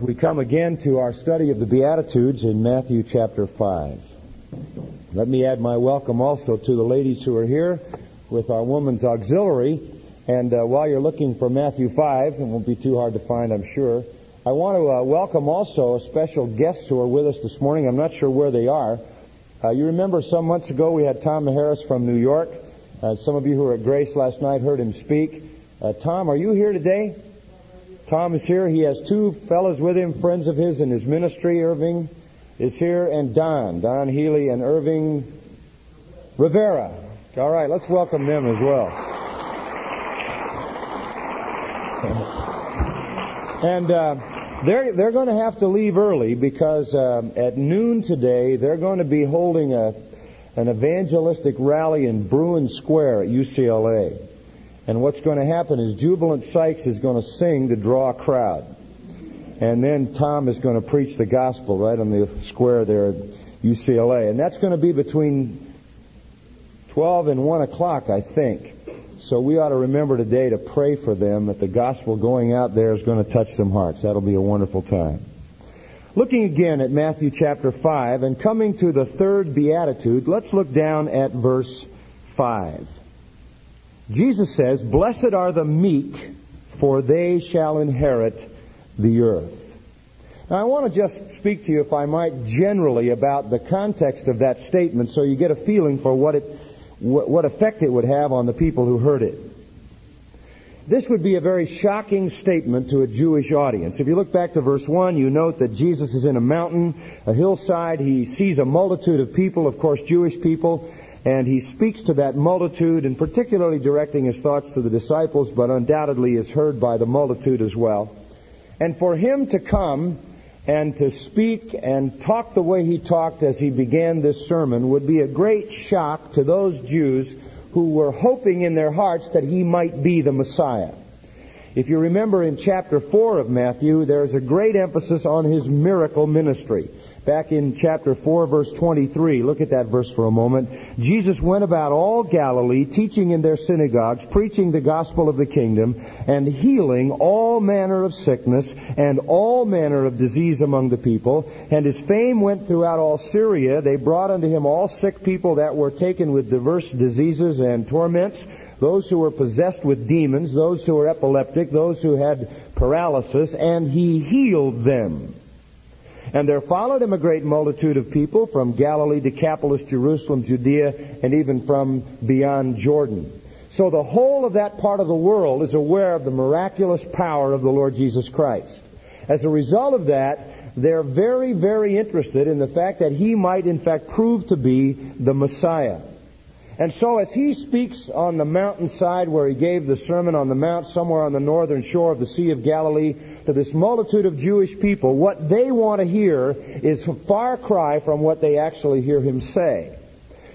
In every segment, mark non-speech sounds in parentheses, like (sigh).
We come again to our study of the Beatitudes in Matthew chapter 5. Let me add my welcome also to the ladies who are here with our Woman's Auxiliary. And uh, while you're looking for Matthew 5, it won't be too hard to find, I'm sure, I want to uh, welcome also a special guests who are with us this morning. I'm not sure where they are. Uh, you remember some months ago we had Tom Harris from New York. Uh, some of you who were at Grace last night heard him speak. Uh, Tom, are you here today? Tom is here. He has two fellows with him, friends of his in his ministry. Irving is here, and Don, Don Healy and Irving Rivera. All right, let's welcome them as well. (laughs) And uh, they're they're going to have to leave early because uh, at noon today they're going to be holding a an evangelistic rally in Bruin Square at UCLA. And what's going to happen is Jubilant Sykes is going to sing to draw a crowd. And then Tom is going to preach the gospel right on the square there at UCLA. And that's going to be between 12 and 1 o'clock, I think. So we ought to remember today to pray for them that the gospel going out there is going to touch some hearts. That'll be a wonderful time. Looking again at Matthew chapter 5 and coming to the third beatitude, let's look down at verse 5. Jesus says, Blessed are the meek, for they shall inherit the earth. Now, I want to just speak to you, if I might, generally about the context of that statement so you get a feeling for what, it, what effect it would have on the people who heard it. This would be a very shocking statement to a Jewish audience. If you look back to verse 1, you note that Jesus is in a mountain, a hillside. He sees a multitude of people, of course, Jewish people, and he speaks to that multitude, and particularly directing his thoughts to the disciples, but undoubtedly is heard by the multitude as well. And for him to come and to speak and talk the way he talked as he began this sermon would be a great shock to those Jews who were hoping in their hearts that he might be the Messiah. If you remember in chapter 4 of Matthew, there's a great emphasis on his miracle ministry back in chapter 4 verse 23. Look at that verse for a moment. Jesus went about all Galilee, teaching in their synagogues, preaching the gospel of the kingdom, and healing all manner of sickness and all manner of disease among the people. And his fame went throughout all Syria. They brought unto him all sick people that were taken with diverse diseases and torments, those who were possessed with demons, those who were epileptic, those who had paralysis, and he healed them. And there followed him a great multitude of people from Galilee, Decapolis, Jerusalem, Judea, and even from beyond Jordan. So the whole of that part of the world is aware of the miraculous power of the Lord Jesus Christ. As a result of that, they're very, very interested in the fact that he might in fact prove to be the Messiah. And so as he speaks on the mountainside where he gave the Sermon on the Mount somewhere on the northern shore of the Sea of Galilee to this multitude of Jewish people, what they want to hear is a far cry from what they actually hear him say.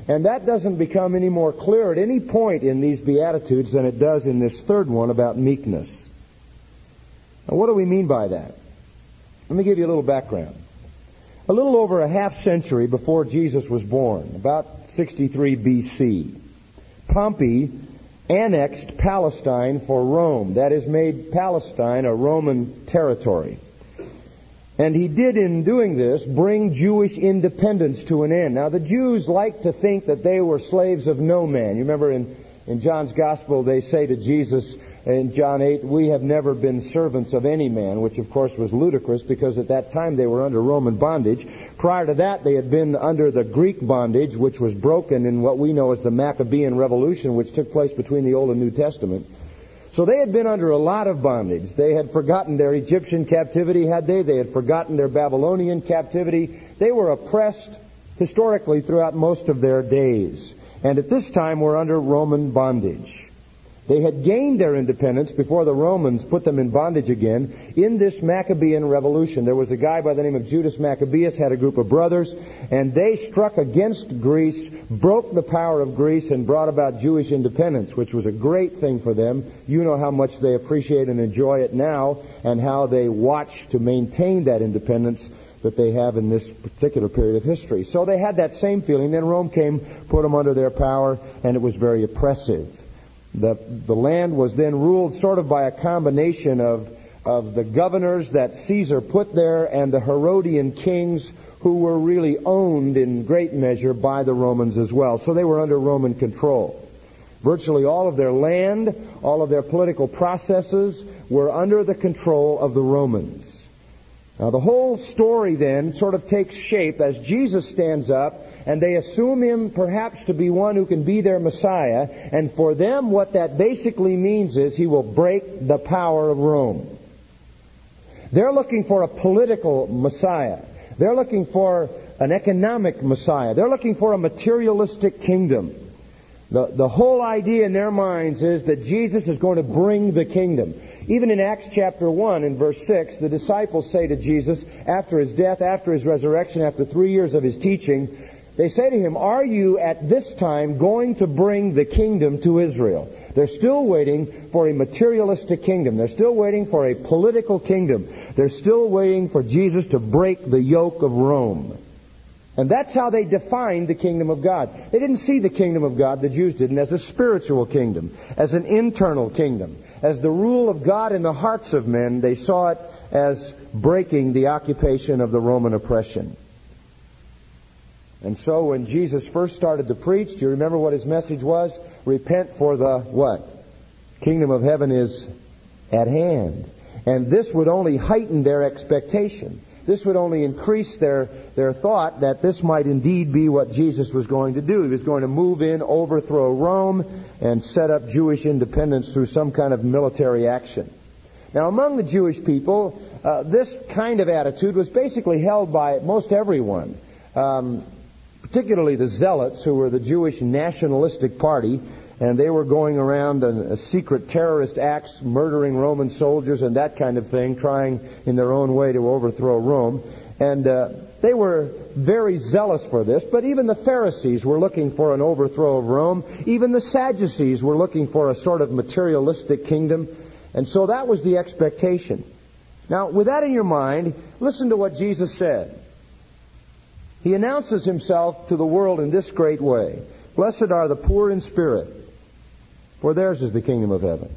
And that doesn't become any more clear at any point in these Beatitudes than it does in this third one about meekness. Now what do we mean by that? Let me give you a little background. A little over a half century before Jesus was born, about 63 BC. Pompey annexed Palestine for Rome. That is, made Palestine a Roman territory. And he did, in doing this, bring Jewish independence to an end. Now, the Jews like to think that they were slaves of no man. You remember in, in John's Gospel, they say to Jesus, in John 8, we have never been servants of any man, which of course was ludicrous because at that time they were under Roman bondage. Prior to that, they had been under the Greek bondage, which was broken in what we know as the Maccabean Revolution, which took place between the Old and New Testament. So they had been under a lot of bondage. They had forgotten their Egyptian captivity, had they? They had forgotten their Babylonian captivity. They were oppressed historically throughout most of their days. And at this time were under Roman bondage. They had gained their independence before the Romans put them in bondage again in this Maccabean revolution. There was a guy by the name of Judas Maccabeus, had a group of brothers, and they struck against Greece, broke the power of Greece, and brought about Jewish independence, which was a great thing for them. You know how much they appreciate and enjoy it now, and how they watch to maintain that independence that they have in this particular period of history. So they had that same feeling. Then Rome came, put them under their power, and it was very oppressive. The, the land was then ruled sort of by a combination of, of the governors that Caesar put there and the Herodian kings who were really owned in great measure by the Romans as well. So they were under Roman control. Virtually all of their land, all of their political processes were under the control of the Romans. Now the whole story then sort of takes shape as Jesus stands up and they assume him perhaps to be one who can be their Messiah. And for them, what that basically means is he will break the power of Rome. They're looking for a political Messiah. They're looking for an economic Messiah. They're looking for a materialistic kingdom. The, the whole idea in their minds is that Jesus is going to bring the kingdom. Even in Acts chapter 1 and verse 6, the disciples say to Jesus, after his death, after his resurrection, after three years of his teaching, they say to him, Are you at this time going to bring the kingdom to Israel? They're still waiting for a materialistic kingdom. They're still waiting for a political kingdom. They're still waiting for Jesus to break the yoke of Rome. And that's how they defined the kingdom of God. They didn't see the kingdom of God, the Jews didn't, as a spiritual kingdom, as an internal kingdom, as the rule of God in the hearts of men. They saw it as breaking the occupation of the Roman oppression. And so when Jesus first started to preach, do you remember what his message was? Repent for the what? Kingdom of heaven is at hand. And this would only heighten their expectation. This would only increase their, their thought that this might indeed be what Jesus was going to do. He was going to move in, overthrow Rome, and set up Jewish independence through some kind of military action. Now, among the Jewish people, uh, this kind of attitude was basically held by most everyone. Um, particularly the Zealots, who were the Jewish nationalistic party, and they were going around in secret terrorist acts, murdering Roman soldiers and that kind of thing, trying in their own way to overthrow Rome. And uh, they were very zealous for this, but even the Pharisees were looking for an overthrow of Rome. Even the Sadducees were looking for a sort of materialistic kingdom. And so that was the expectation. Now, with that in your mind, listen to what Jesus said. He announces himself to the world in this great way Blessed are the poor in spirit, for theirs is the kingdom of heaven.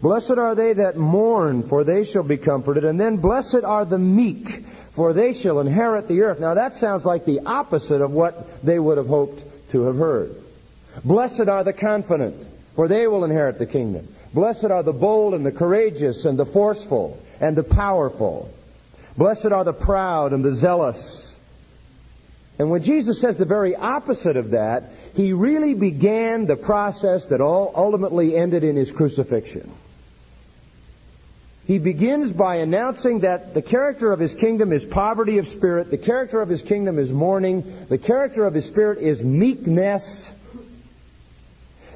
Blessed are they that mourn, for they shall be comforted. And then blessed are the meek, for they shall inherit the earth. Now that sounds like the opposite of what they would have hoped to have heard. Blessed are the confident, for they will inherit the kingdom. Blessed are the bold and the courageous and the forceful and the powerful. Blessed are the proud and the zealous and when Jesus says the very opposite of that, he really began the process that all ultimately ended in his crucifixion. He begins by announcing that the character of his kingdom is poverty of spirit, the character of his kingdom is mourning, the character of his spirit is meekness.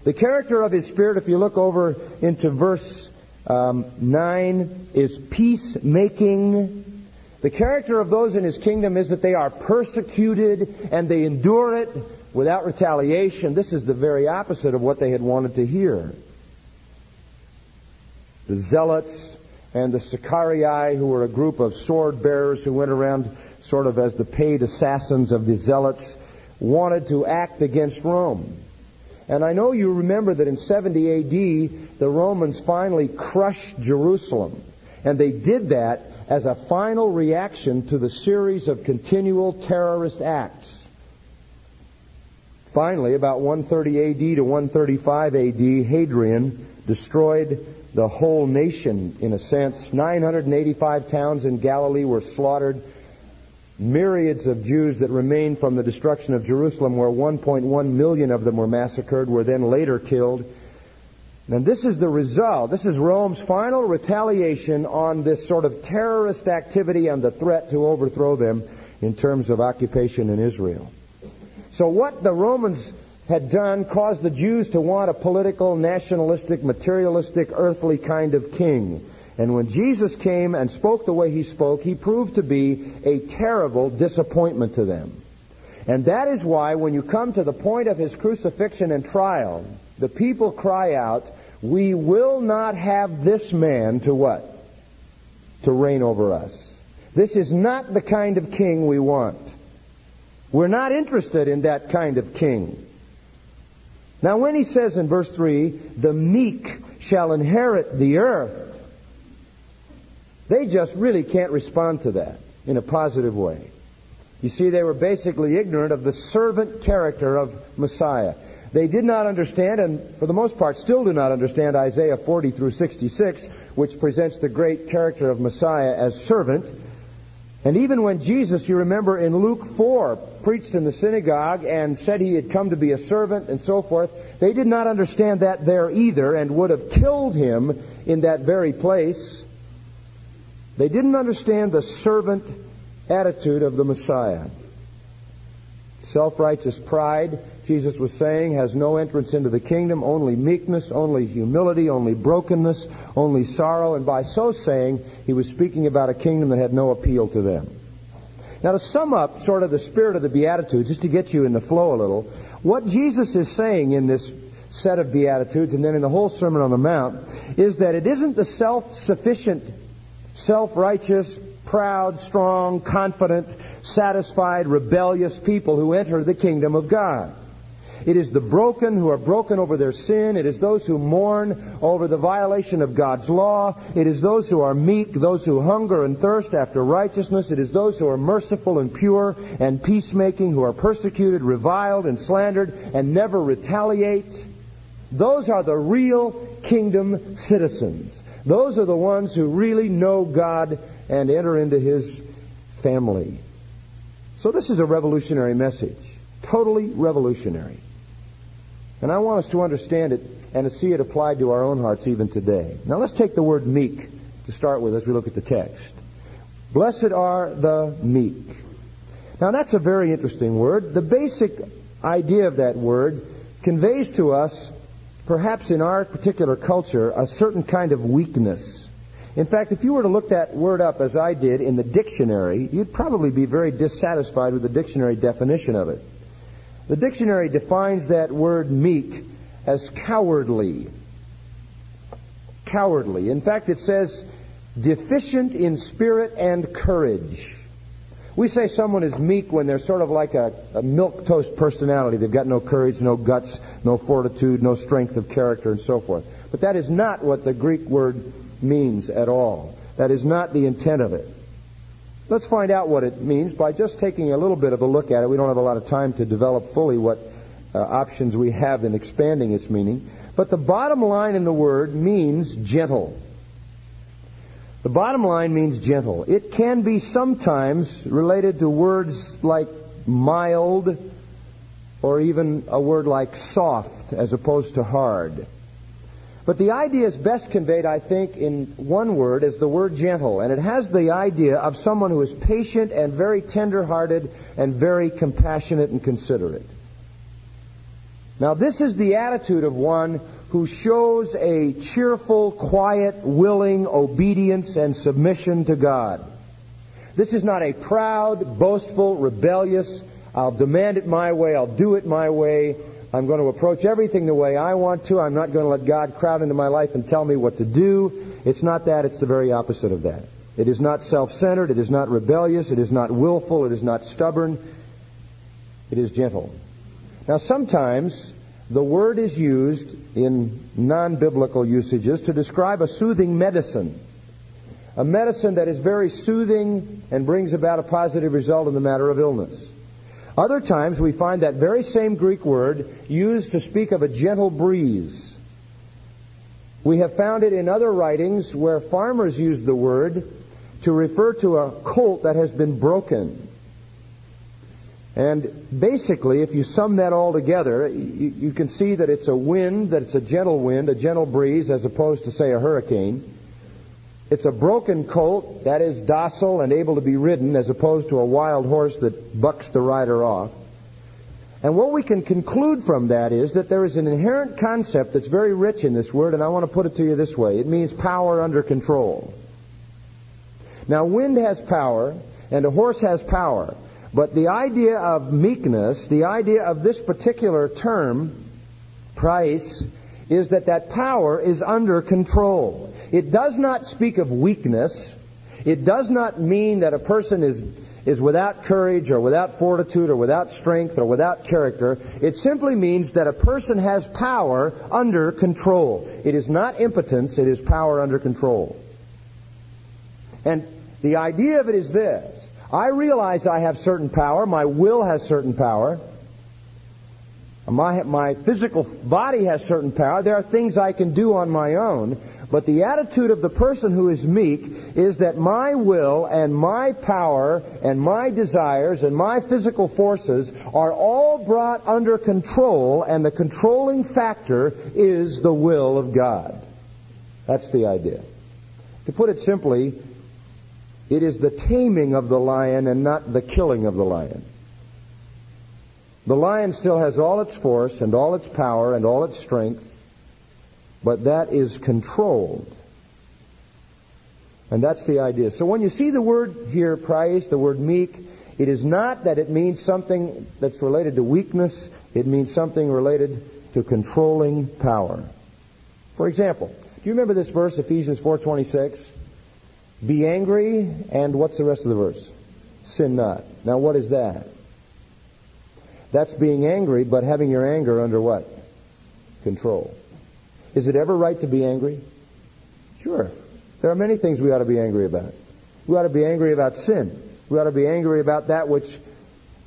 The character of his spirit, if you look over into verse um, 9, is peacemaking. The character of those in his kingdom is that they are persecuted and they endure it without retaliation. This is the very opposite of what they had wanted to hear. The zealots and the Sicarii, who were a group of sword bearers who went around sort of as the paid assassins of the zealots, wanted to act against Rome. And I know you remember that in 70 AD, the Romans finally crushed Jerusalem. And they did that as a final reaction to the series of continual terrorist acts. Finally, about 130 AD to 135 AD, Hadrian destroyed the whole nation, in a sense. 985 towns in Galilee were slaughtered. Myriads of Jews that remained from the destruction of Jerusalem, where 1.1 million of them were massacred, were then later killed. And this is the result. This is Rome's final retaliation on this sort of terrorist activity and the threat to overthrow them in terms of occupation in Israel. So what the Romans had done caused the Jews to want a political, nationalistic, materialistic, earthly kind of king. And when Jesus came and spoke the way he spoke, he proved to be a terrible disappointment to them. And that is why when you come to the point of his crucifixion and trial, the people cry out, we will not have this man to what? To reign over us. This is not the kind of king we want. We're not interested in that kind of king. Now, when he says in verse 3, the meek shall inherit the earth, They just really can't respond to that in a positive way. You see, they were basically ignorant of the servant character of Messiah. They did not understand, and for the most part still do not understand, Isaiah 40 through 66, which presents the great character of Messiah as servant. And even when Jesus, you remember in Luke 4, preached in the synagogue and said he had come to be a servant and so forth, they did not understand that there either and would have killed him in that very place. They didn't understand the servant attitude of the Messiah. Self righteous pride, Jesus was saying, has no entrance into the kingdom, only meekness, only humility, only brokenness, only sorrow, and by so saying, he was speaking about a kingdom that had no appeal to them. Now, to sum up sort of the spirit of the Beatitudes, just to get you in the flow a little, what Jesus is saying in this set of Beatitudes and then in the whole Sermon on the Mount is that it isn't the self sufficient, self righteous, proud, strong, confident, satisfied, rebellious people who enter the kingdom of God. It is the broken who are broken over their sin. It is those who mourn over the violation of God's law. It is those who are meek, those who hunger and thirst after righteousness. It is those who are merciful and pure and peacemaking, who are persecuted, reviled, and slandered, and never retaliate. Those are the real kingdom citizens. Those are the ones who really know God and enter into his family. So this is a revolutionary message. Totally revolutionary. And I want us to understand it and to see it applied to our own hearts even today. Now let's take the word meek to start with as we look at the text. Blessed are the meek. Now that's a very interesting word. The basic idea of that word conveys to us, perhaps in our particular culture, a certain kind of weakness in fact, if you were to look that word up as I did in the dictionary, you'd probably be very dissatisfied with the dictionary definition of it. The dictionary defines that word meek as cowardly. Cowardly. In fact, it says deficient in spirit and courage. We say someone is meek when they're sort of like a, a milk toast personality. They've got no courage, no guts, no fortitude, no strength of character, and so forth. But that is not what the Greek word means at all. That is not the intent of it. Let's find out what it means by just taking a little bit of a look at it. We don't have a lot of time to develop fully what uh, options we have in expanding its meaning. But the bottom line in the word means gentle. The bottom line means gentle. It can be sometimes related to words like mild or even a word like soft as opposed to hard. But the idea is best conveyed, I think, in one word as the word gentle. And it has the idea of someone who is patient and very tender-hearted and very compassionate and considerate. Now, this is the attitude of one who shows a cheerful, quiet, willing obedience and submission to God. This is not a proud, boastful, rebellious, I'll demand it my way, I'll do it my way, I'm going to approach everything the way I want to. I'm not going to let God crowd into my life and tell me what to do. It's not that. It's the very opposite of that. It is not self-centered. It is not rebellious. It is not willful. It is not stubborn. It is gentle. Now, sometimes the word is used in non-biblical usages to describe a soothing medicine. A medicine that is very soothing and brings about a positive result in the matter of illness. Other times we find that very same Greek word used to speak of a gentle breeze. We have found it in other writings where farmers use the word to refer to a colt that has been broken. And basically, if you sum that all together, you, you, can see that it's a wind, that it's a gentle wind, a gentle breeze, as opposed to, say, a hurricane. It's a broken colt that is docile and able to be ridden as opposed to a wild horse that bucks the rider off. And what we can conclude from that is that there is an inherent concept that's very rich in this word, and I want to put it to you this way. It means power under control. Now, wind has power, and a horse has power. But the idea of meekness, the idea of this particular term, praeis, is that that power is under control. It does not speak of weakness. It does not mean that a person is, is without courage or without fortitude or without strength or without character. It simply means that a person has power under control. It is not impotence, it is power under control. And the idea of it is this. I realize I have certain power. My will has certain power. My, my physical body has certain power. There are things I can do on my own. But the attitude of the person who is meek is that my will and my power and my desires and my physical forces are all brought under control, and the controlling factor is the will of God. That's the idea. To put it simply, it is the taming of the lion and not the killing of the lion. The lion still has all its force and all its power and all its strength but that is controlled. And that's the idea. So when you see the word here, praeis, the word meek, it is not that it means something that's related to weakness. It means something related to controlling power. For example, do you remember this verse, Ephesians 4.26? Be angry, and what's the rest of the verse? Sin not. Now what is that? That's being angry, but having your anger under what? Control. Is it ever right to be angry? Sure. There are many things we ought to be angry about. We ought to be angry about sin. We ought to be angry about that which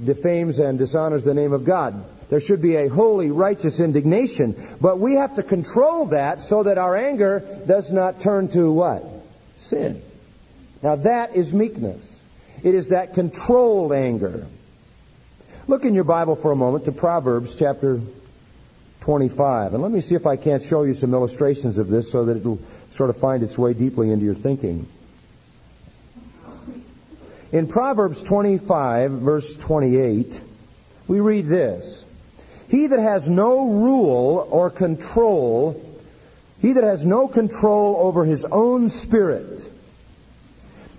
defames and dishonors the name of God. There should be a holy, righteous indignation. But we have to control that so that our anger does not turn to what? Sin. Now that is meekness. It is that controlled anger. Look in your Bible for a moment to Proverbs chapter 25. And let me see if I can't show you some illustrations of this so that it'll sort of find its way deeply into your thinking. In Proverbs 25, verse 28, we read this. He that has no rule or control, he that has no control over his own spirit,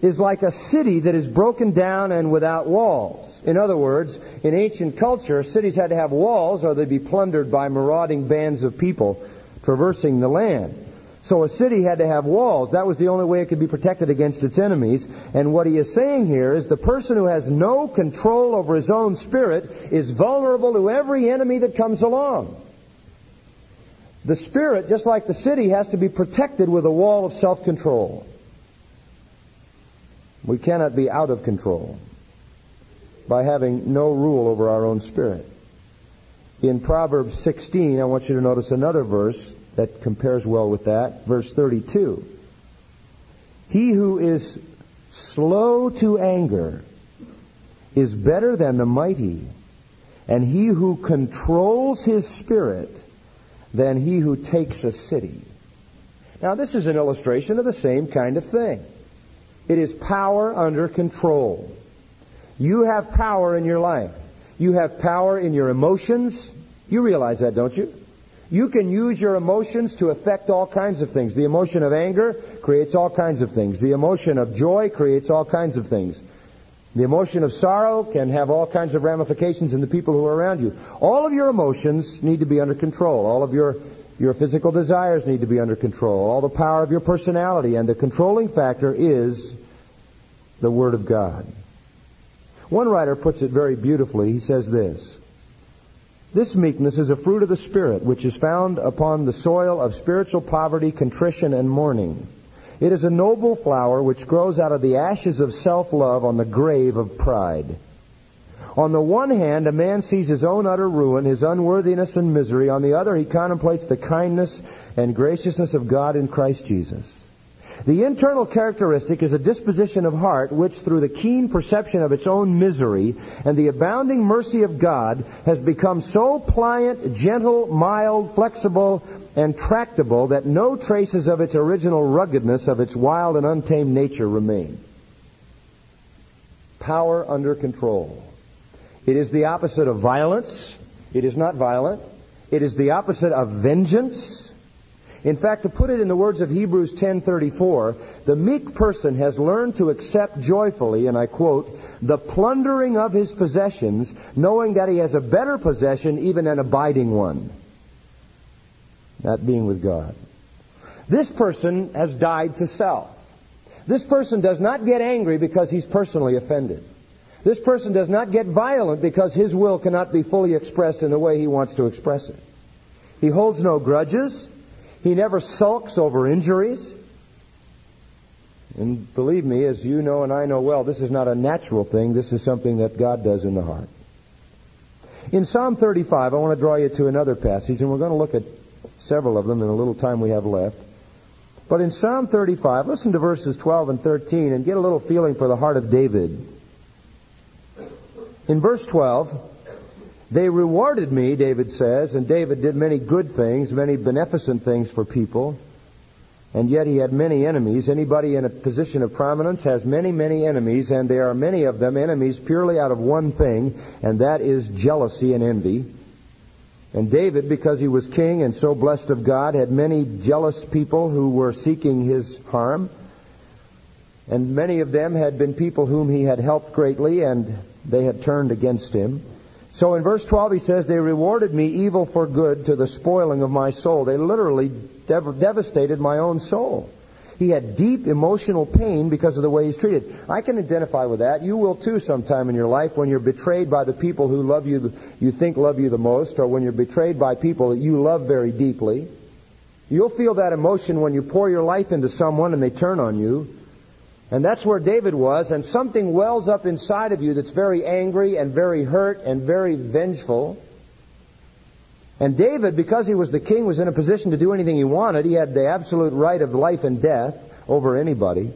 is like a city that is broken down and without walls. In other words, in ancient culture, cities had to have walls or they'd be plundered by marauding bands of people traversing the land. So a city had to have walls. That was the only way it could be protected against its enemies. And what he is saying here is the person who has no control over his own spirit is vulnerable to every enemy that comes along. The spirit, just like the city, has to be protected with a wall of self-control. We cannot be out of control by having no rule over our own spirit. In Proverbs 16, I want you to notice another verse that compares well with that. Verse 32. He who is slow to anger is better than the mighty, and he who controls his spirit than he who takes a city. Now, this is an illustration of the same kind of thing. It is power under control. You have power in your life. You have power in your emotions. You realize that, don't you? You can use your emotions to affect all kinds of things. The emotion of anger creates all kinds of things. The emotion of joy creates all kinds of things. The emotion of sorrow can have all kinds of ramifications in the people who are around you. All of your emotions need to be under control. All of your your physical desires need to be under control. All the power of your personality. And the controlling factor is the Word of God. One writer puts it very beautifully. He says this This meekness is a fruit of the Spirit, which is found upon the soil of spiritual poverty, contrition, and mourning. It is a noble flower which grows out of the ashes of self love on the grave of pride. On the one hand, a man sees his own utter ruin, his unworthiness and misery. On the other, he contemplates the kindness and graciousness of God in Christ Jesus. The internal characteristic is a disposition of heart which, through the keen perception of its own misery and the abounding mercy of God, has become so pliant, gentle, mild, flexible, and tractable that no traces of its original ruggedness of its wild and untamed nature remain. Power under control. It is the opposite of violence. It is not violent. It is the opposite of vengeance. In fact, to put it in the words of Hebrews 10:34, the meek person has learned to accept joyfully, and I quote, the plundering of his possessions, knowing that he has a better possession, even an abiding one. That being with God. This person has died to self. This person does not get angry because he's personally offended. This person does not get violent because his will cannot be fully expressed in the way he wants to express it. He holds no grudges. He never sulks over injuries. And believe me, as you know and I know well, this is not a natural thing. This is something that God does in the heart. In Psalm 35, I want to draw you to another passage, and we're going to look at several of them in the little time we have left. But in Psalm 35, listen to verses 12 and 13 and get a little feeling for the heart of David. In verse 12, they rewarded me, David says, and David did many good things, many beneficent things for people, and yet he had many enemies. Anybody in a position of prominence has many, many enemies, and there are many of them enemies purely out of one thing, and that is jealousy and envy. And David, because he was king and so blessed of God, had many jealous people who were seeking his harm. And many of them had been people whom he had helped greatly, and they had turned against him. So in verse 12 he says, They rewarded me evil for good to the spoiling of my soul. They literally dev- devastated my own soul. He had deep emotional pain because of the way he's treated. I can identify with that. You will too sometime in your life when you're betrayed by the people who love you, you think love you the most, or when you're betrayed by people that you love very deeply. You'll feel that emotion when you pour your life into someone and they turn on you. And that's where David was, and something wells up inside of you that's very angry and very hurt and very vengeful. And David, because he was the king, was in a position to do anything he wanted. He had the absolute right of life and death over anybody.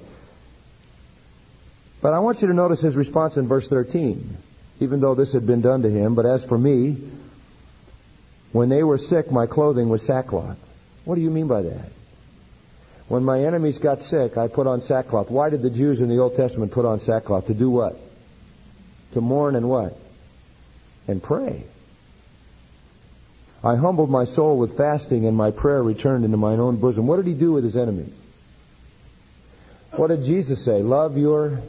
But I want you to notice his response in verse 13. Even though this had been done to him, but as for me, when they were sick, my clothing was sackcloth. What do you mean by that? When my enemies got sick, I put on sackcloth. Why did the Jews in the Old Testament put on sackcloth? To do what? To mourn and what? And pray. I humbled my soul with fasting, and my prayer returned into mine own bosom. What did he do with his enemies? What did Jesus say? Love your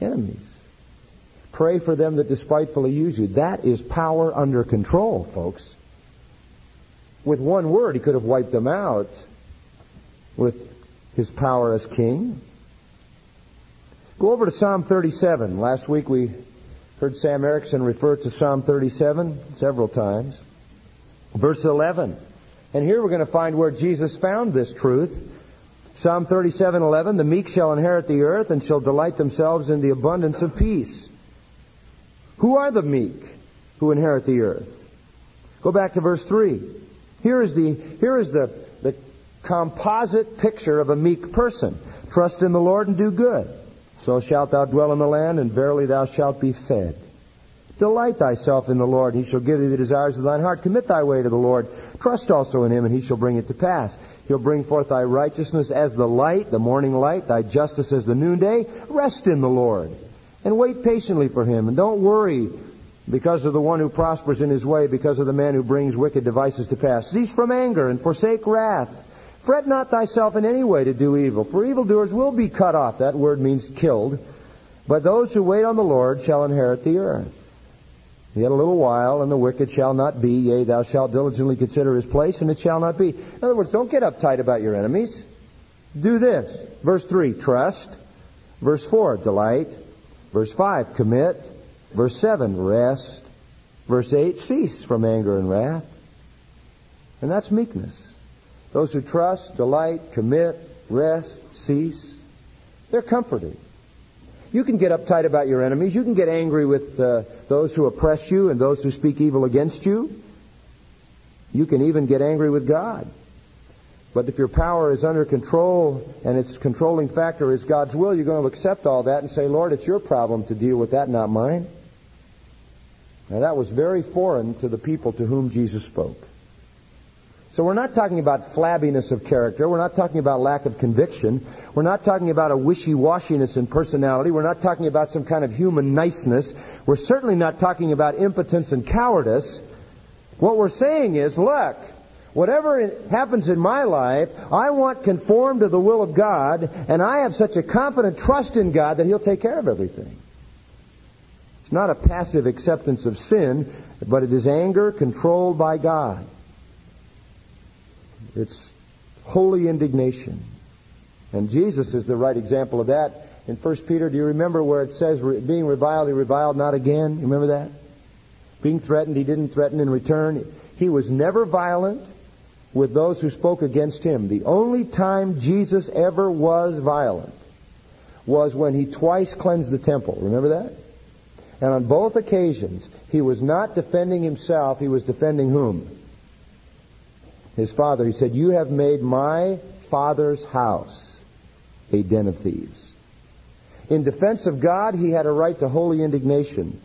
enemies. Pray for them that despitefully use you. That is power under control, folks. With one word, he could have wiped them out with his power as king. Go over to Psalm 37. Last week we heard Sam Ericsson refer to Psalm 37 several times. Verse 11. And here we're going to find where Jesus found this truth. Psalm 37:11, "The meek shall inherit the earth and shall delight themselves in the abundance of peace." Who are the meek who inherit the earth? Go back to verse 3. Here is the here is the the composite picture of a meek person. Trust in the Lord and do good. So shalt thou dwell in the land, and verily thou shalt be fed. Delight thyself in the Lord, and he shall give thee the desires of thine heart. Commit thy way to the Lord. Trust also in him, and he shall bring it to pass. He'll bring forth thy righteousness as the light, the morning light, thy justice as the noonday. Rest in the Lord, and wait patiently for him, and don't worry because of the one who prospers in his way, because of the man who brings wicked devices to pass. Cease from anger, and forsake wrath. Fret not thyself in any way to do evil, for evildoers will be cut off. That word means killed. But those who wait on the Lord shall inherit the earth. Yet a little while, and the wicked shall not be. Yea, thou shalt diligently consider his place, and it shall not be. In other words, don't get uptight about your enemies. Do this. Verse 3, trust. Verse 4, delight. Verse 5, commit. Verse 7, rest. Verse 8, cease from anger and wrath. And that's meekness. Those who trust, delight, commit, rest, cease, they're comforted. You can get uptight about your enemies. You can get angry with uh, those who oppress you and those who speak evil against you. You can even get angry with God. But if your power is under control and its controlling factor is God's will, you're going to accept all that and say, Lord, it's your problem to deal with that, not mine. Now that was very foreign to the people to whom Jesus spoke. So we're not talking about flabbiness of character. We're not talking about lack of conviction. We're not talking about a wishy-washiness in personality. We're not talking about some kind of human niceness. We're certainly not talking about impotence and cowardice. What we're saying is, look, whatever happens in my life, I want conformed to the will of God, and I have such a confident trust in God that He'll take care of everything. It's not a passive acceptance of sin, but it is anger controlled by God. It's holy indignation. And Jesus is the right example of that. In 1 Peter, do you remember where it says, being reviled, he reviled not again? You remember that? Being threatened, he didn't threaten in return. He was never violent with those who spoke against him. The only time Jesus ever was violent was when he twice cleansed the temple. Remember that? And on both occasions, he was not defending himself, he was defending whom? His father. He said, You have made my father's house a den of thieves. In defense of God, he had a right to holy indignation.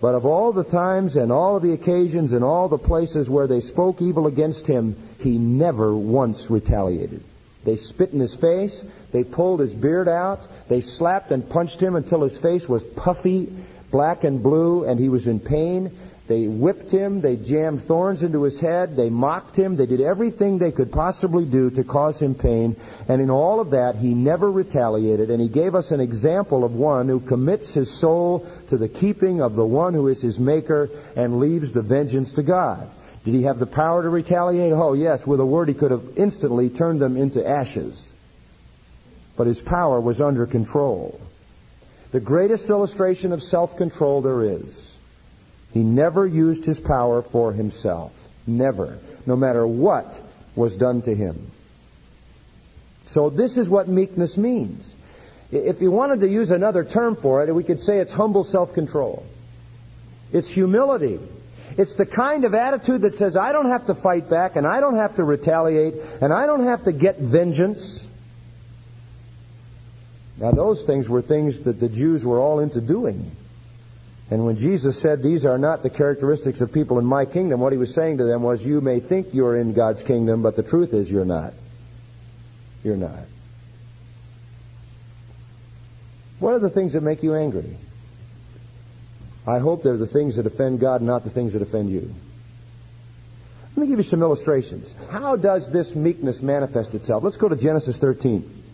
But of all the times and all the occasions and all the places where they spoke evil against him, he never once retaliated. They spit in his face. They pulled his beard out. They slapped and punched him until his face was puffy, black and blue, and he was in pain. They whipped him. They jammed thorns into his head. They mocked him. They did everything they could possibly do to cause him pain. And in all of that, he never retaliated. And he gave us an example of one who commits his soul to the keeping of the one who is his maker and leaves the vengeance to God. Did he have the power to retaliate? Oh, yes. With a word, he could have instantly turned them into ashes. But his power was under control. The greatest illustration of self-control there is he never used his power for himself. Never. No matter what was done to him. So this is what meekness means. If you wanted to use another term for it, we could say it's humble self-control. It's humility. It's the kind of attitude that says, I don't have to fight back, and I don't have to retaliate, and I don't have to get vengeance. Now, those things were things that the Jews were all into doing. And when Jesus said, These are not the characteristics of people in my kingdom, what he was saying to them was, You may think you're in God's kingdom, but the truth is you're not. You're not. What are the things that make you angry? I hope they're the things that offend God, not the things that offend you. Let me give you some illustrations. How does this meekness manifest itself? Let's go to Genesis 13.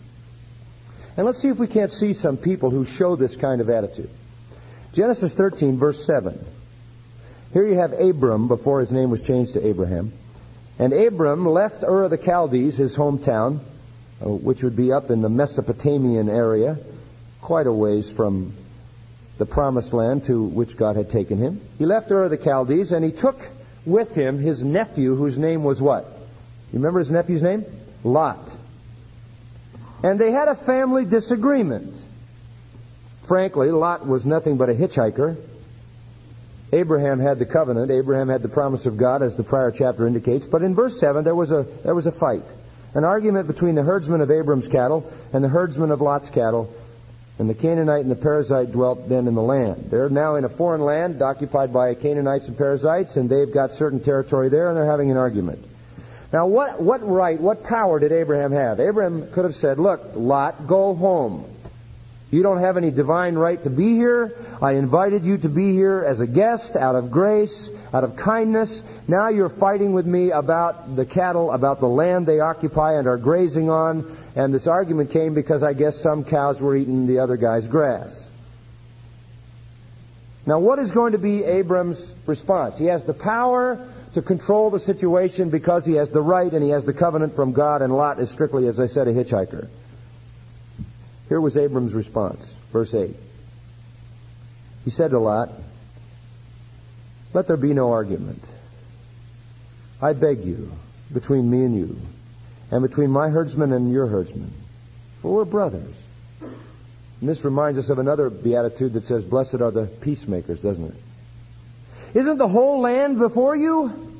And let's see if we can't see some people who show this kind of attitude. Genesis 13, verse 7. Here you have Abram before his name was changed to Abraham. And Abram left Ur of the Chaldees, his hometown, uh, which would be up in the Mesopotamian area, quite a ways from the promised land to which God had taken him. He left Ur of the Chaldees and he took with him his nephew, whose name was what? You remember his nephew's name? Lot. And they had a family disagreement. Frankly, Lot was nothing but a hitchhiker. Abraham had the covenant. Abraham had the promise of God, as the prior chapter indicates. But in verse 7, there was a, there was a fight. An argument between the herdsmen of Abram's cattle and the herdsmen of Lot's cattle. And the Canaanite and the Perizzite dwelt then in the land. They're now in a foreign land occupied by Canaanites and Perizzites, and they've got certain territory there, and they're having an argument. Now, what, what right, what power did Abraham have? Abraham could have said, Look, Lot, go home. You don't have any divine right to be here. I invited you to be here as a guest out of grace, out of kindness. Now you're fighting with me about the cattle, about the land they occupy and are grazing on. And this argument came because I guess some cows were eating the other guy's grass. Now, what is going to be Abram's response? He has the power to control the situation because he has the right and he has the covenant from God, and Lot is strictly, as I said, a hitchhiker. Here was Abram's response, verse 8. He said to Lot, Let there be no argument. I beg you, between me and you, and between my herdsmen and your herdsmen, for we're brothers. And this reminds us of another beatitude that says, Blessed are the peacemakers, doesn't it? Isn't the whole land before you?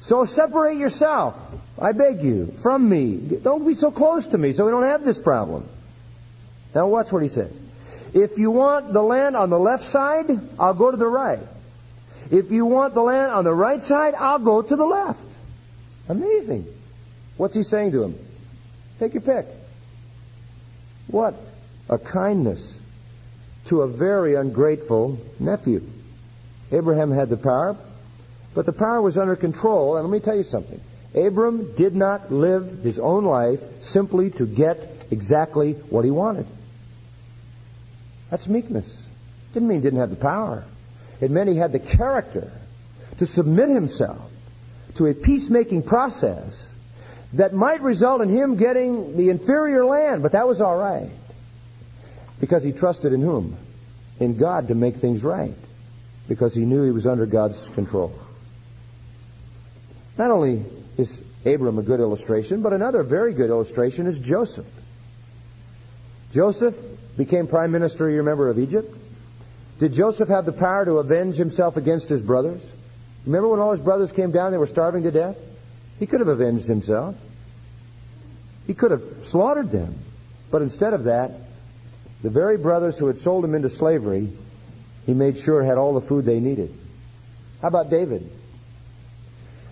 So separate yourself, I beg you, from me. Don't be so close to me so we don't have this problem. Now watch what he says. If you want the land on the left side, I'll go to the right. If you want the land on the right side, I'll go to the left. Amazing. What's he saying to him? Take your pick. What? A kindness to a very ungrateful nephew. Abraham had the power, but the power was under control. And let me tell you something. Abram did not live his own life simply to get exactly what he wanted. That's meekness. Didn't mean he didn't have the power. It meant he had the character to submit himself to a peacemaking process that might result in him getting the inferior land, but that was all right. Because he trusted in whom? In God to make things right. Because he knew he was under God's control. Not only is Abram a good illustration, but another very good illustration is Joseph. Joseph became prime minister, you remember, of Egypt. Did Joseph have the power to avenge himself against his brothers? Remember when all his brothers came down, they were starving to death? He could have avenged himself. He could have slaughtered them. But instead of that, the very brothers who had sold him into slavery, he made sure had all the food they needed. How about David?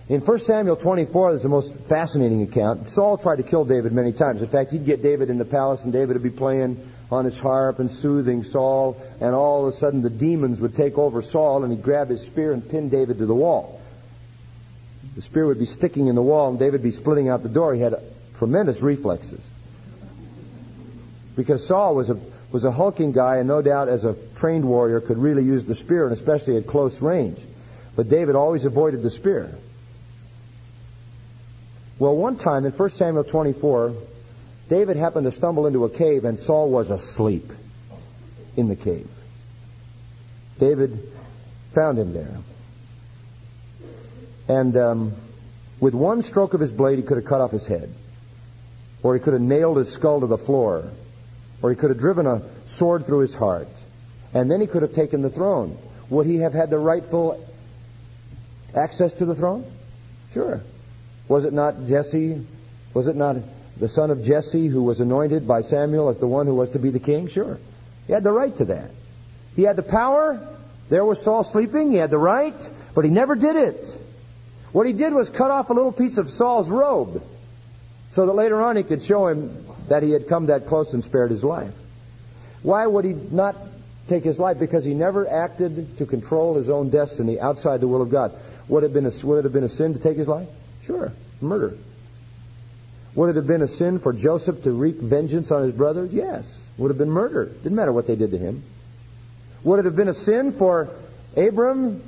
In 1 Samuel 24, there's the most fascinating account. Saul tried to kill David many times. In fact, he'd get David in the palace, and David would be playing on his harp and soothing Saul, and all of a sudden the demons would take over Saul, and he'd grab his spear and pin David to the wall. The spear would be sticking in the wall, and David would be splitting out the door. He had tremendous reflexes. Because Saul was a, was a hulking guy, and no doubt as a trained warrior could really use the spear, and especially at close range. But David always avoided the spear. Well, one time in 1 Samuel 24, David happened to stumble into a cave and Saul was asleep in the cave. David found him there. And um, with one stroke of his blade, he could have cut off his head. Or he could have nailed his skull to the floor. Or he could have driven a sword through his heart. And then he could have taken the throne. Would he have had the rightful access to the throne? Sure. Was it not Jesse? Was it not the son of Jesse who was anointed by Samuel as the one who was to be the king? Sure. He had the right to that. He had the power. There was Saul sleeping. He had the right, but he never did it. What he did was cut off a little piece of Saul's robe so that later on he could show him that he had come that close and spared his life. Why would he not take his life? Because he never acted to control his own destiny outside the will of God. Would it have been a, would it have been a sin to take his life? Sure, murder. Would it have been a sin for Joseph to wreak vengeance on his brothers? Yes. Would have been murder. Didn't matter what they did to him. Would it have been a sin for Abram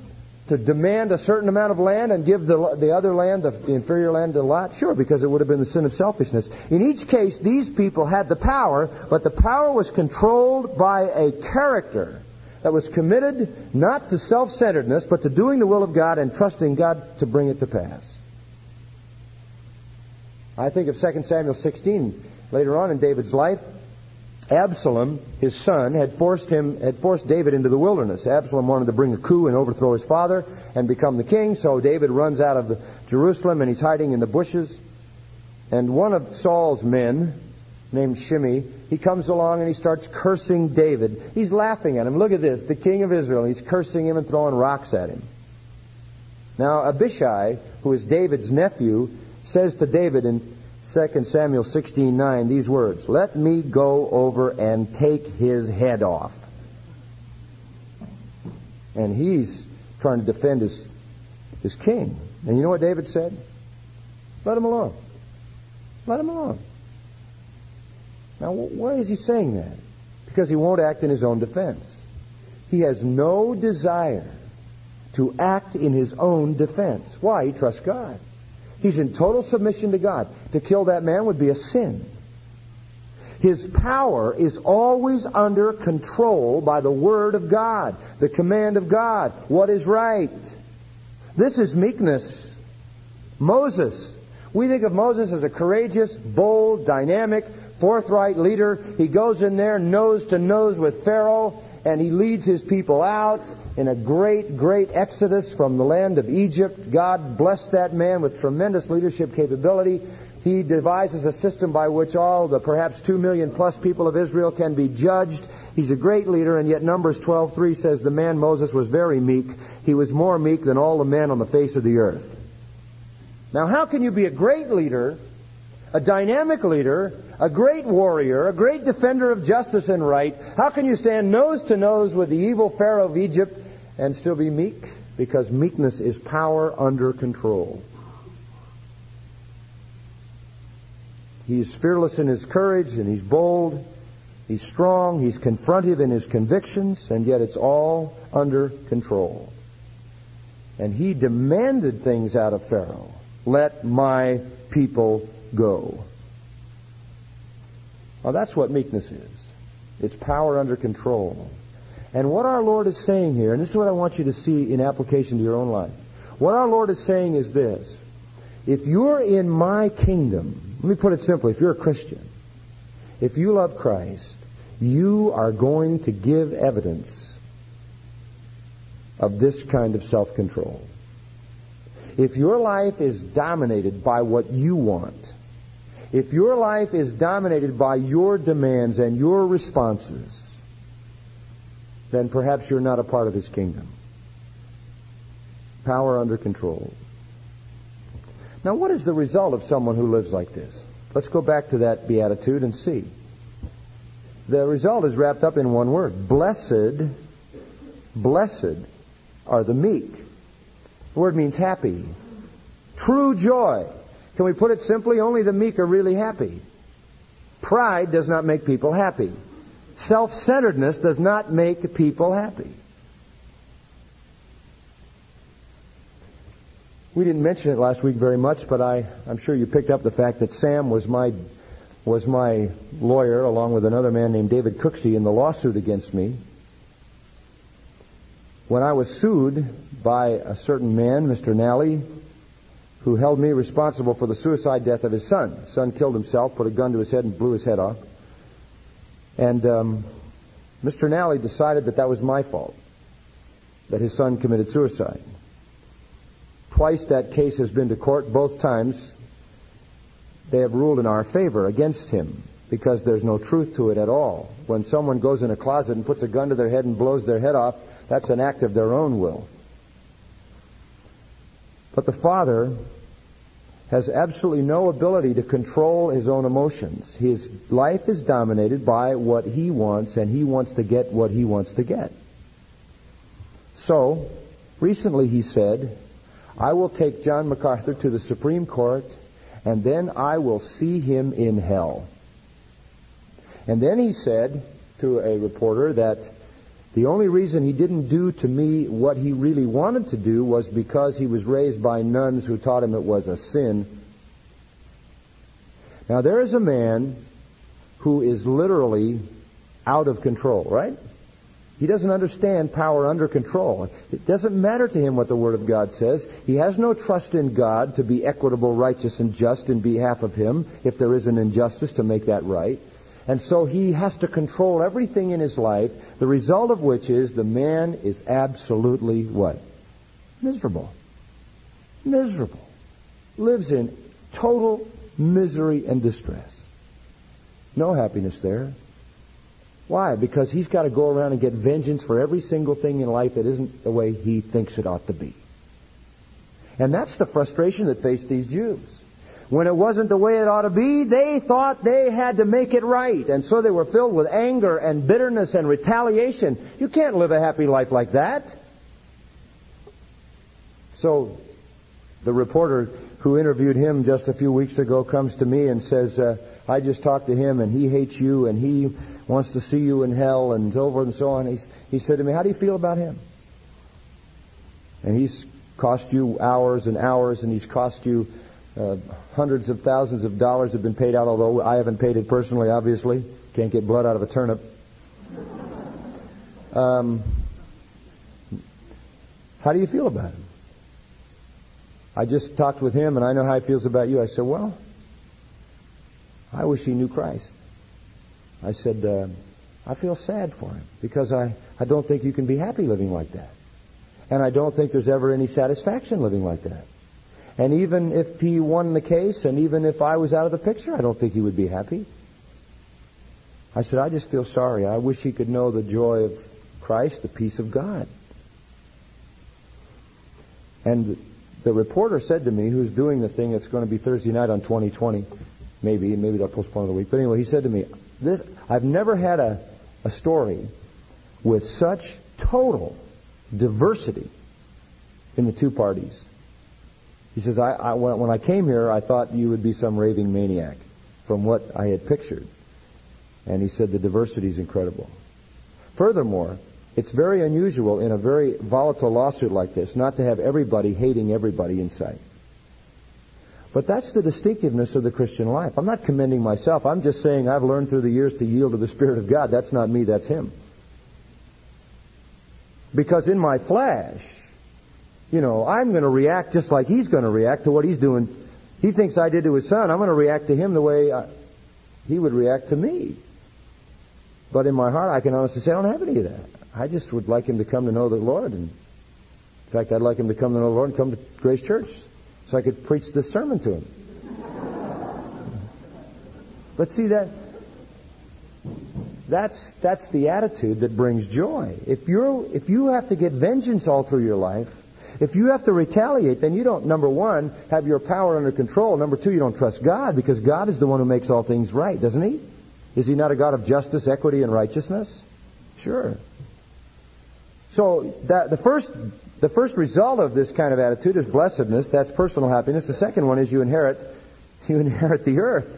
to demand a certain amount of land and give the, the other land, the, the inferior land, to Lot? Sure, because it would have been the sin of selfishness. In each case, these people had the power, but the power was controlled by a character that was committed not to self-centeredness, but to doing the will of God and trusting God to bring it to pass. I think of 2 Samuel 16 later on in David's life. Absalom, his son, had forced him, had forced David into the wilderness. Absalom wanted to bring a coup and overthrow his father and become the king, so David runs out of Jerusalem and he's hiding in the bushes. And one of Saul's men, named Shimei, he comes along and he starts cursing David. He's laughing at him. Look at this, the king of Israel. He's cursing him and throwing rocks at him. Now, Abishai, who is David's nephew, says to David in 2 Samuel 16:9 these words, "Let me go over and take his head off." And he's trying to defend his his king. And you know what David said? Let him alone. Let him alone. Now, why is he saying that? Because he won't act in his own defense. He has no desire to act in his own defense. Why? He trusts God. He's in total submission to God. To kill that man would be a sin. His power is always under control by the Word of God, the command of God, what is right. This is meekness. Moses. We think of Moses as a courageous, bold, dynamic, forthright leader. He goes in there nose to nose with Pharaoh and he leads his people out in a great, great exodus from the land of Egypt. God blessed that man with tremendous leadership capability. He devises a system by which all the perhaps two million plus people of Israel can be judged. He's a great leader, and yet Numbers 12:3 says the man Moses was very meek. He was more meek than all the men on the face of the earth. Now, how can you be a great leader a dynamic leader, a great warrior, a great defender of justice and right, how can you stand nose to nose with the evil Pharaoh of Egypt and still be meek? Because meekness is power under control. He's fearless in his courage and he's bold. He's strong. He's confrontive in his convictions, and yet it's all under control. And he demanded things out of Pharaoh. Let my people go. Now that's what meekness is. It's power under control. And what our Lord is saying here, and this is what I want you to see in application to your own life. What our Lord is saying is this. If you're in my kingdom, let me put it simply, if you're a Christian, if you love Christ, you are going to give evidence of this kind of self-control. If your life is dominated by what you want, if your life is dominated by your demands and your responses, then perhaps you're not a part of his kingdom. Power under control. Now, what is the result of someone who lives like this? Let's go back to that beatitude and see. The result is wrapped up in one word. Blessed, blessed are the meek. The word means happy. True joy. Can we put it simply? Only the meek are really happy. Pride does not make people happy. Self-centeredness does not make people happy. We didn't mention it last week very much, but I, I'm sure you picked up the fact that Sam was my was my lawyer, along with another man named David Cooksey, in the lawsuit against me. When I was sued by a certain man, Mr. Nally, who held me responsible for the suicide death of his son. Son killed himself, put a gun to his head, and blew his head off. And um, Mr. Nally decided that that was my fault, that his son committed suicide. Twice that case has been to court. Both times they have ruled in our favor against him because there's no truth to it at all. When someone goes in a closet and puts a gun to their head and blows their head off, that's an act of their own will. But the father has absolutely no ability to control his own emotions. His life is dominated by what he wants, and he wants to get what he wants to get. So, recently he said, I will take John MacArthur to the Supreme Court, and then I will see him in hell. And then he said to a reporter that the only reason he didn't do to me what he really wanted to do was because he was raised by nuns who taught him it was a sin. Now, there is a man who is literally out of control, right? He doesn't understand power under control. It doesn't matter to him what the Word of God says. He has no trust in God to be equitable, righteous, and just in behalf of him if there is an injustice to make that right. And so he has to control everything in his life, the result of which is the man is absolutely what? Miserable. Miserable. Lives in total misery and distress. No happiness there. Why? Because he's got to go around and get vengeance for every single thing in life that isn't the way he thinks it ought to be. And that's the frustration that faced these Jews. When it wasn't the way it ought to be, they thought they had to make it right. And so they were filled with anger and bitterness and retaliation. You can't live a happy life like that. So the reporter who interviewed him just a few weeks ago comes to me and says, uh, I just talked to him and he hates you and he wants to see you in hell and so forth and so on. He's, he said to me, How do you feel about him? And he's cost you hours and hours, and he's cost you uh, hundreds of thousands of dollars have been paid out, although I haven't paid it personally, obviously. Can't get blood out of a turnip. Um, how do you feel about him? I just talked with him, and I know how he feels about you. I said, Well, I wish he knew Christ. I said, uh, I feel sad for him because I, I don't think you can be happy living like that. And I don't think there's ever any satisfaction living like that. And even if he won the case and even if I was out of the picture, I don't think he would be happy. I said, I just feel sorry. I wish he could know the joy of Christ, the peace of God. And the reporter said to me, who's doing the thing that's going to be Thursday night on 2020, maybe, maybe they'll postpone a week. But anyway, he said to me, this, I've never had a, a story with such total diversity in the two parties. He says, I, I, when I came here, I thought you would be some raving maniac from what I had pictured. And he said the diversity is incredible. Furthermore, it's very unusual in a very volatile lawsuit like this not to have everybody hating everybody in sight. But that's the distinctiveness of the Christian life. I'm not commending myself. I'm just saying I've learned through the years to yield to the Spirit of God. That's not me, that's Him. Because in my flesh, you know, I'm going to react just like He's going to react to what He's doing. He thinks I did to His Son. I'm going to react to Him the way I, He would react to me. But in my heart, I can honestly say I don't have any of that. I just would like him to come to know the Lord. And in fact, I'd like him to come to know the Lord and come to Grace Church so I could preach this sermon to him. But see that that's that's the attitude that brings joy. If you're if you have to get vengeance all through your life, if you have to retaliate, then you don't number one have your power under control. Number two, you don't trust God because God is the one who makes all things right, doesn't He? Is He not a God of justice, equity, and righteousness? Sure. So that the first the first result of this kind of attitude is blessedness. That's personal happiness. The second one is you inherit you inherit the earth.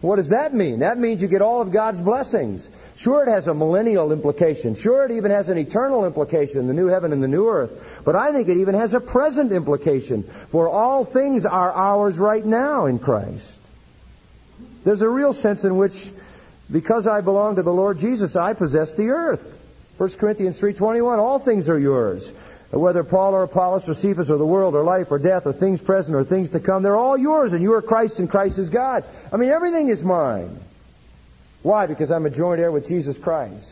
What does that mean? That means you get all of God's blessings. Sure, it has a millennial implication. Sure, it even has an eternal implication, the new heaven and the new earth. But I think it even has a present implication, for all things are ours right now in Christ. There's a real sense in which, because I belong to the Lord Jesus, I possess the earth. 1 Corinthians 3.21, all things are yours. Whether Paul or Apollos or Cephas or the world or life or death or things present or things to come, they're all yours and you are Christ and Christ is God's. I mean, everything is mine. Why? Because I'm a joint heir with Jesus Christ.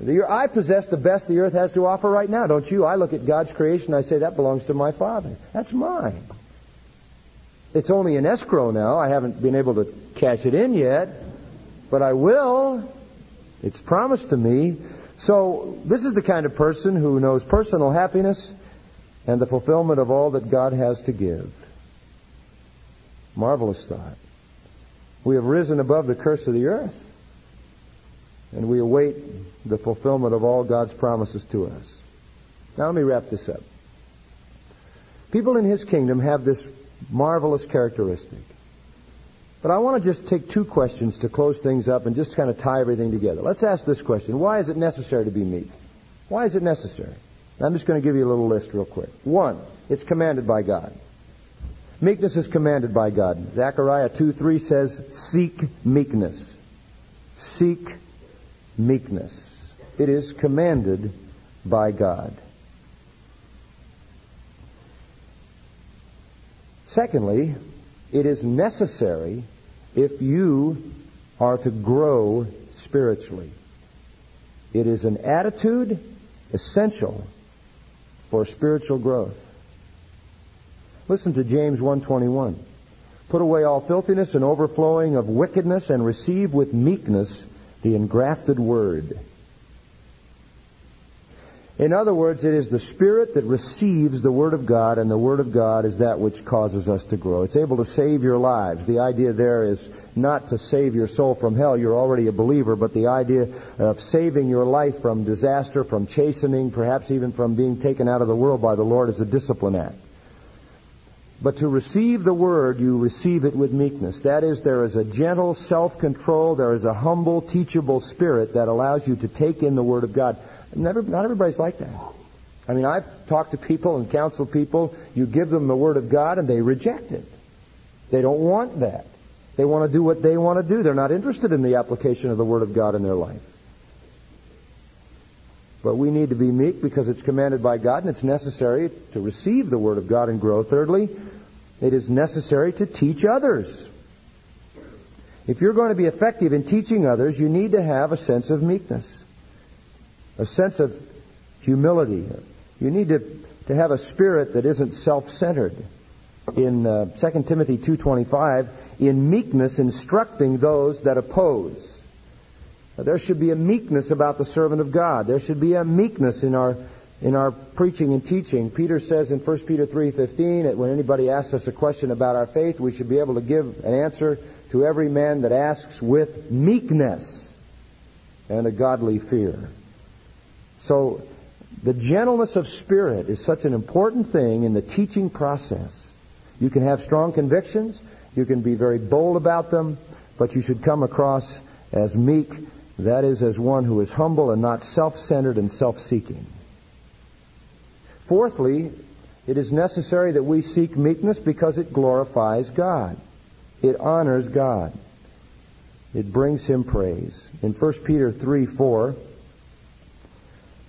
I possess the best the earth has to offer right now, don't you? I look at God's creation I say, that belongs to my Father. That's mine. It's only in escrow now. I haven't been able to cash it in yet, but I will. It's promised to me. So, this is the kind of person who knows personal happiness and the fulfillment of all that God has to give. Marvelous thought. We have risen above the curse of the earth, and we await the fulfillment of all God's promises to us. Now, let me wrap this up. People in His kingdom have this marvelous characteristic. But I want to just take two questions to close things up and just kind of tie everything together. Let's ask this question. Why is it necessary to be meek? Why is it necessary? I'm just going to give you a little list real quick. One, it's commanded by God. Meekness is commanded by God. Zechariah 2 3 says, Seek meekness. Seek meekness. It is commanded by God. Secondly, it is necessary if you are to grow spiritually. It is an attitude essential for spiritual growth. Listen to James 1:21. Put away all filthiness and overflowing of wickedness and receive with meekness the engrafted word in other words, it is the Spirit that receives the Word of God, and the Word of God is that which causes us to grow. It's able to save your lives. The idea there is not to save your soul from hell. You're already a believer, but the idea of saving your life from disaster, from chastening, perhaps even from being taken out of the world by the Lord is a discipline act. But to receive the word, you receive it with meekness. That is, there is a gentle self-control, there is a humble, teachable spirit that allows you to take in the word of God. Never, not everybody's like that. I mean, I've talked to people and counseled people. You give them the Word of God and they reject it. They don't want that. They want to do what they want to do. They're not interested in the application of the Word of God in their life. But we need to be meek because it's commanded by God and it's necessary to receive the Word of God and grow. Thirdly, it is necessary to teach others. If you're going to be effective in teaching others, you need to have a sense of meekness a sense of humility. You need to, to have a spirit that isn't self-centered. In uh, 2 Timothy 2.25, in meekness instructing those that oppose. There should be a meekness about the servant of God. There should be a meekness in our in our preaching and teaching. Peter says in 1 Peter 3:15 that when anybody asks us a question about our faith, we should be able to give an answer to every man that asks with meekness and a godly fear. So the gentleness of spirit is such an important thing in the teaching process. You can have strong convictions, you can be very bold about them, but you should come across as meek, that is, as one who is humble and not self-centered and self-seeking. Fourthly, it is necessary that we seek meekness because it glorifies God. It honors God. It brings him praise. In 1 Peter 3 4,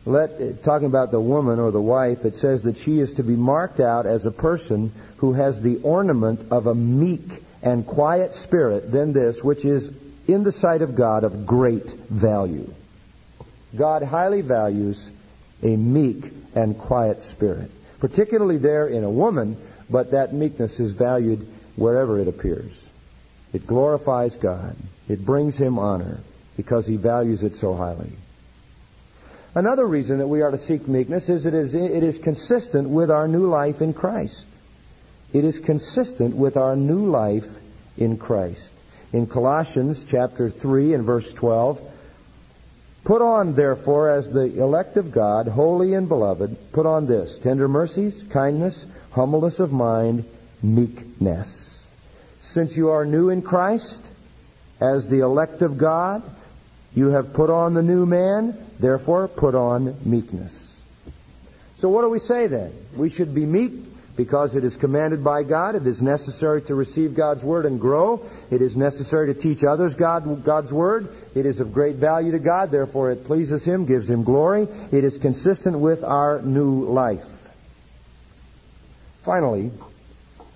let, talking about the woman or the wife, it says that she is to be marked out as a person who has the ornament of a meek and quiet spirit, then this, which is in the sight of God of great value. God highly values a meek and quiet spirit, particularly there in a woman, but that meekness is valued wherever it appears. It glorifies God. It brings him honor because he values it so highly. Another reason that we are to seek meekness is it is, it is consistent with our new life in Christ. It is consistent with our new life in Christ. In Colossians chapter 3 and verse 12, Put on, therefore, as the elect of God, holy and beloved, put on this tender mercies, kindness, humbleness of mind, meekness. Since you are new in Christ, as the elect of God, you have put on the new man, therefore put on meekness. So what do we say then? We should be meek because it is commanded by God. It is necessary to receive God's word and grow. It is necessary to teach others God, God's word. It is of great value to God, therefore it pleases Him, gives Him glory. It is consistent with our new life. Finally,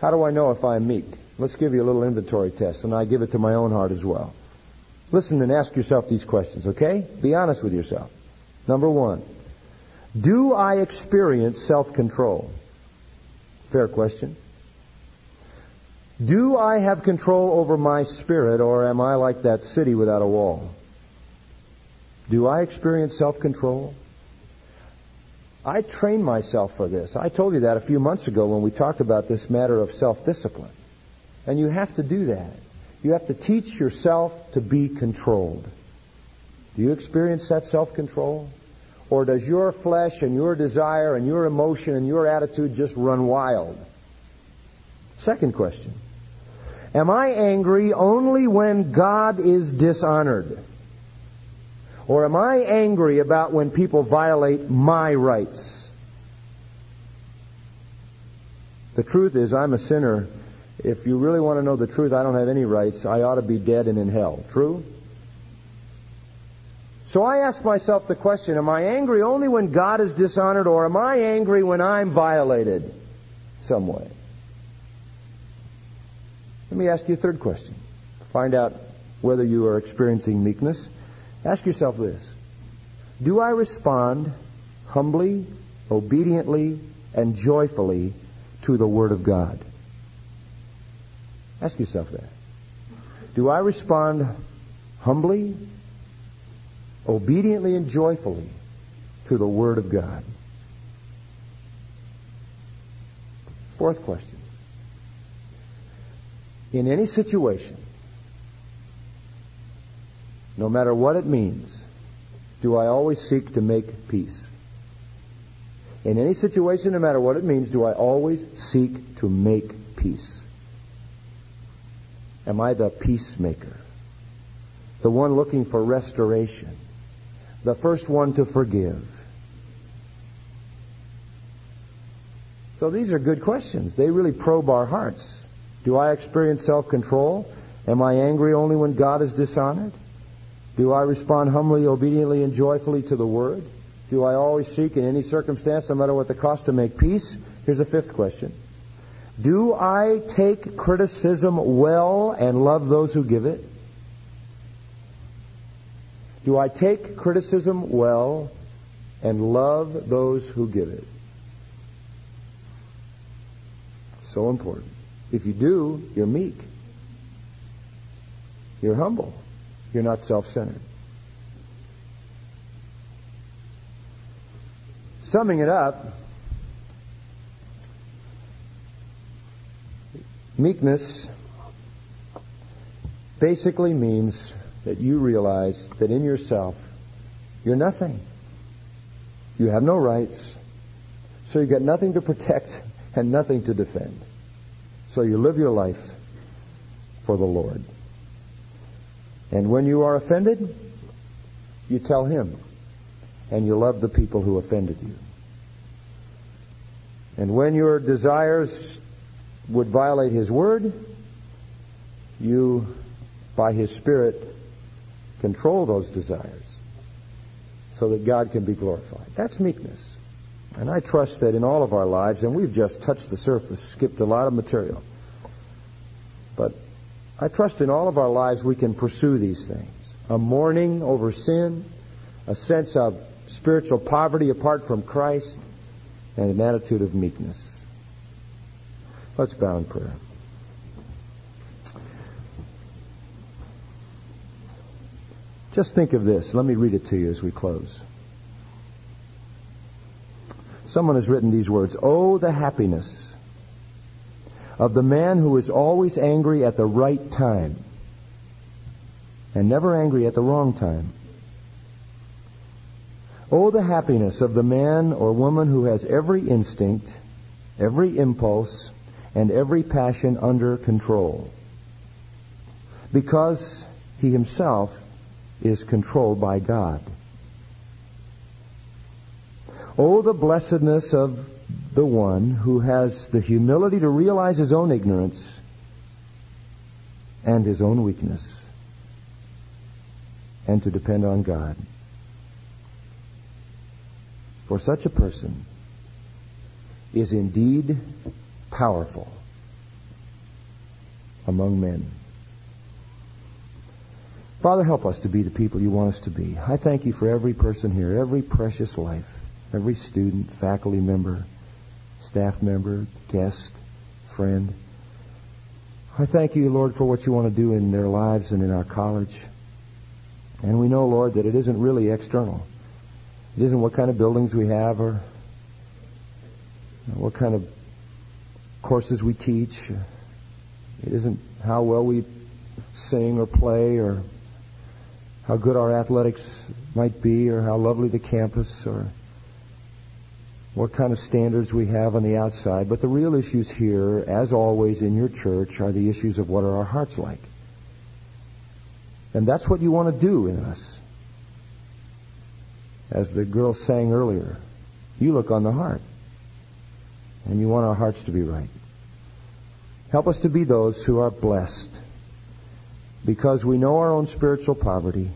how do I know if I'm meek? Let's give you a little inventory test, and I give it to my own heart as well. Listen and ask yourself these questions, okay? Be honest with yourself. Number one, do I experience self-control? Fair question. Do I have control over my spirit, or am I like that city without a wall? Do I experience self-control? I train myself for this. I told you that a few months ago when we talked about this matter of self-discipline. And you have to do that. You have to teach yourself to be controlled. Do you experience that self-control? Or does your flesh and your desire and your emotion and your attitude just run wild? Second question. Am I angry only when God is dishonored? Or am I angry about when people violate my rights? The truth is, I'm a sinner if you really want to know the truth, I don't have any rights. I ought to be dead and in hell. True? So I ask myself the question, am I angry only when God is dishonored or am I angry when I'm violated some way? Let me ask you a third question. Find out whether you are experiencing meekness. Ask yourself this. Do I respond humbly, obediently, and joyfully to the Word of God? Ask yourself that. Do I respond humbly, obediently, and joyfully to the Word of God? Fourth question. In any situation, no matter what it means, do I always seek to make peace? In any situation, no matter what it means, do I always seek to make peace? Am I the peacemaker? The one looking for restoration? The first one to forgive? So these are good questions. They really probe our hearts. Do I experience self-control? Am I angry only when God is dishonored? Do I respond humbly, obediently, and joyfully to the Word? Do I always seek in any circumstance, no matter what the cost, to make peace? Here's a fifth question. Do I take criticism well and love those who give it? Do I take criticism well and love those who give it? So important. If you do, you're meek. You're humble. You're not self-centered. Summing it up, Meekness basically means that you realize that in yourself you're nothing. You have no rights. So you've got nothing to protect (laughs) and nothing to defend. So you live your life for the Lord. And when you are offended, you tell Him. And you love the people who offended you. And when your desires would violate His Word, you, by His Spirit, control those desires so that God can be glorified. That's meekness. And I trust that in all of our lives, and we've just touched the surface, skipped a lot of material, but I trust in all of our lives we can pursue these things. A mourning over sin, a sense of spiritual poverty apart from Christ, and an attitude of meekness. Let's bow in prayer. Just think of this. Let me read it to you as we close. Someone has written these words Oh, the happiness of the man who is always angry at the right time and never angry at the wrong time. Oh, the happiness of the man or woman who has every instinct, every impulse, and every passion under control. Because he himself is controlled by God. Oh, the blessedness of the one who has the humility to realize his own ignorance and his own weakness and to depend on God. For such a person is indeed powerful among men. Father, help us to be the people you want us to be. I thank you for every person here, every precious life, every student, faculty member, staff member, guest, friend. I thank you, Lord, for what you want to do in their lives and in our college. And we know, Lord, that it isn't really external. It isn't what kind of buildings we have or what kind of courses we teach. It isn't how well we sing or play or how good our athletics might be or how lovely the campus or what kind of standards we have on the outside. But the real issues here, as always in your church, are the issues of what are our hearts like. And that's what you want to do in us. As the girl sang earlier, you look on the heart. And you want our hearts to be right. Help us to be those who are blessed because we know our own spiritual poverty,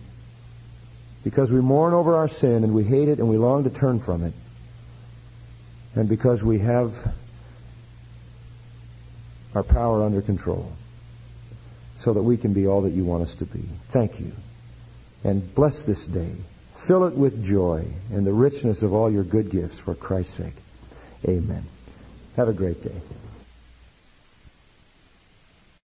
because we mourn over our sin and we hate it and we long to turn from it, and because we have our power under control so that we can be all that you want us to be. Thank you. And bless this day. Fill it with joy and the richness of all your good gifts for Christ's sake. Amen. Have a great day.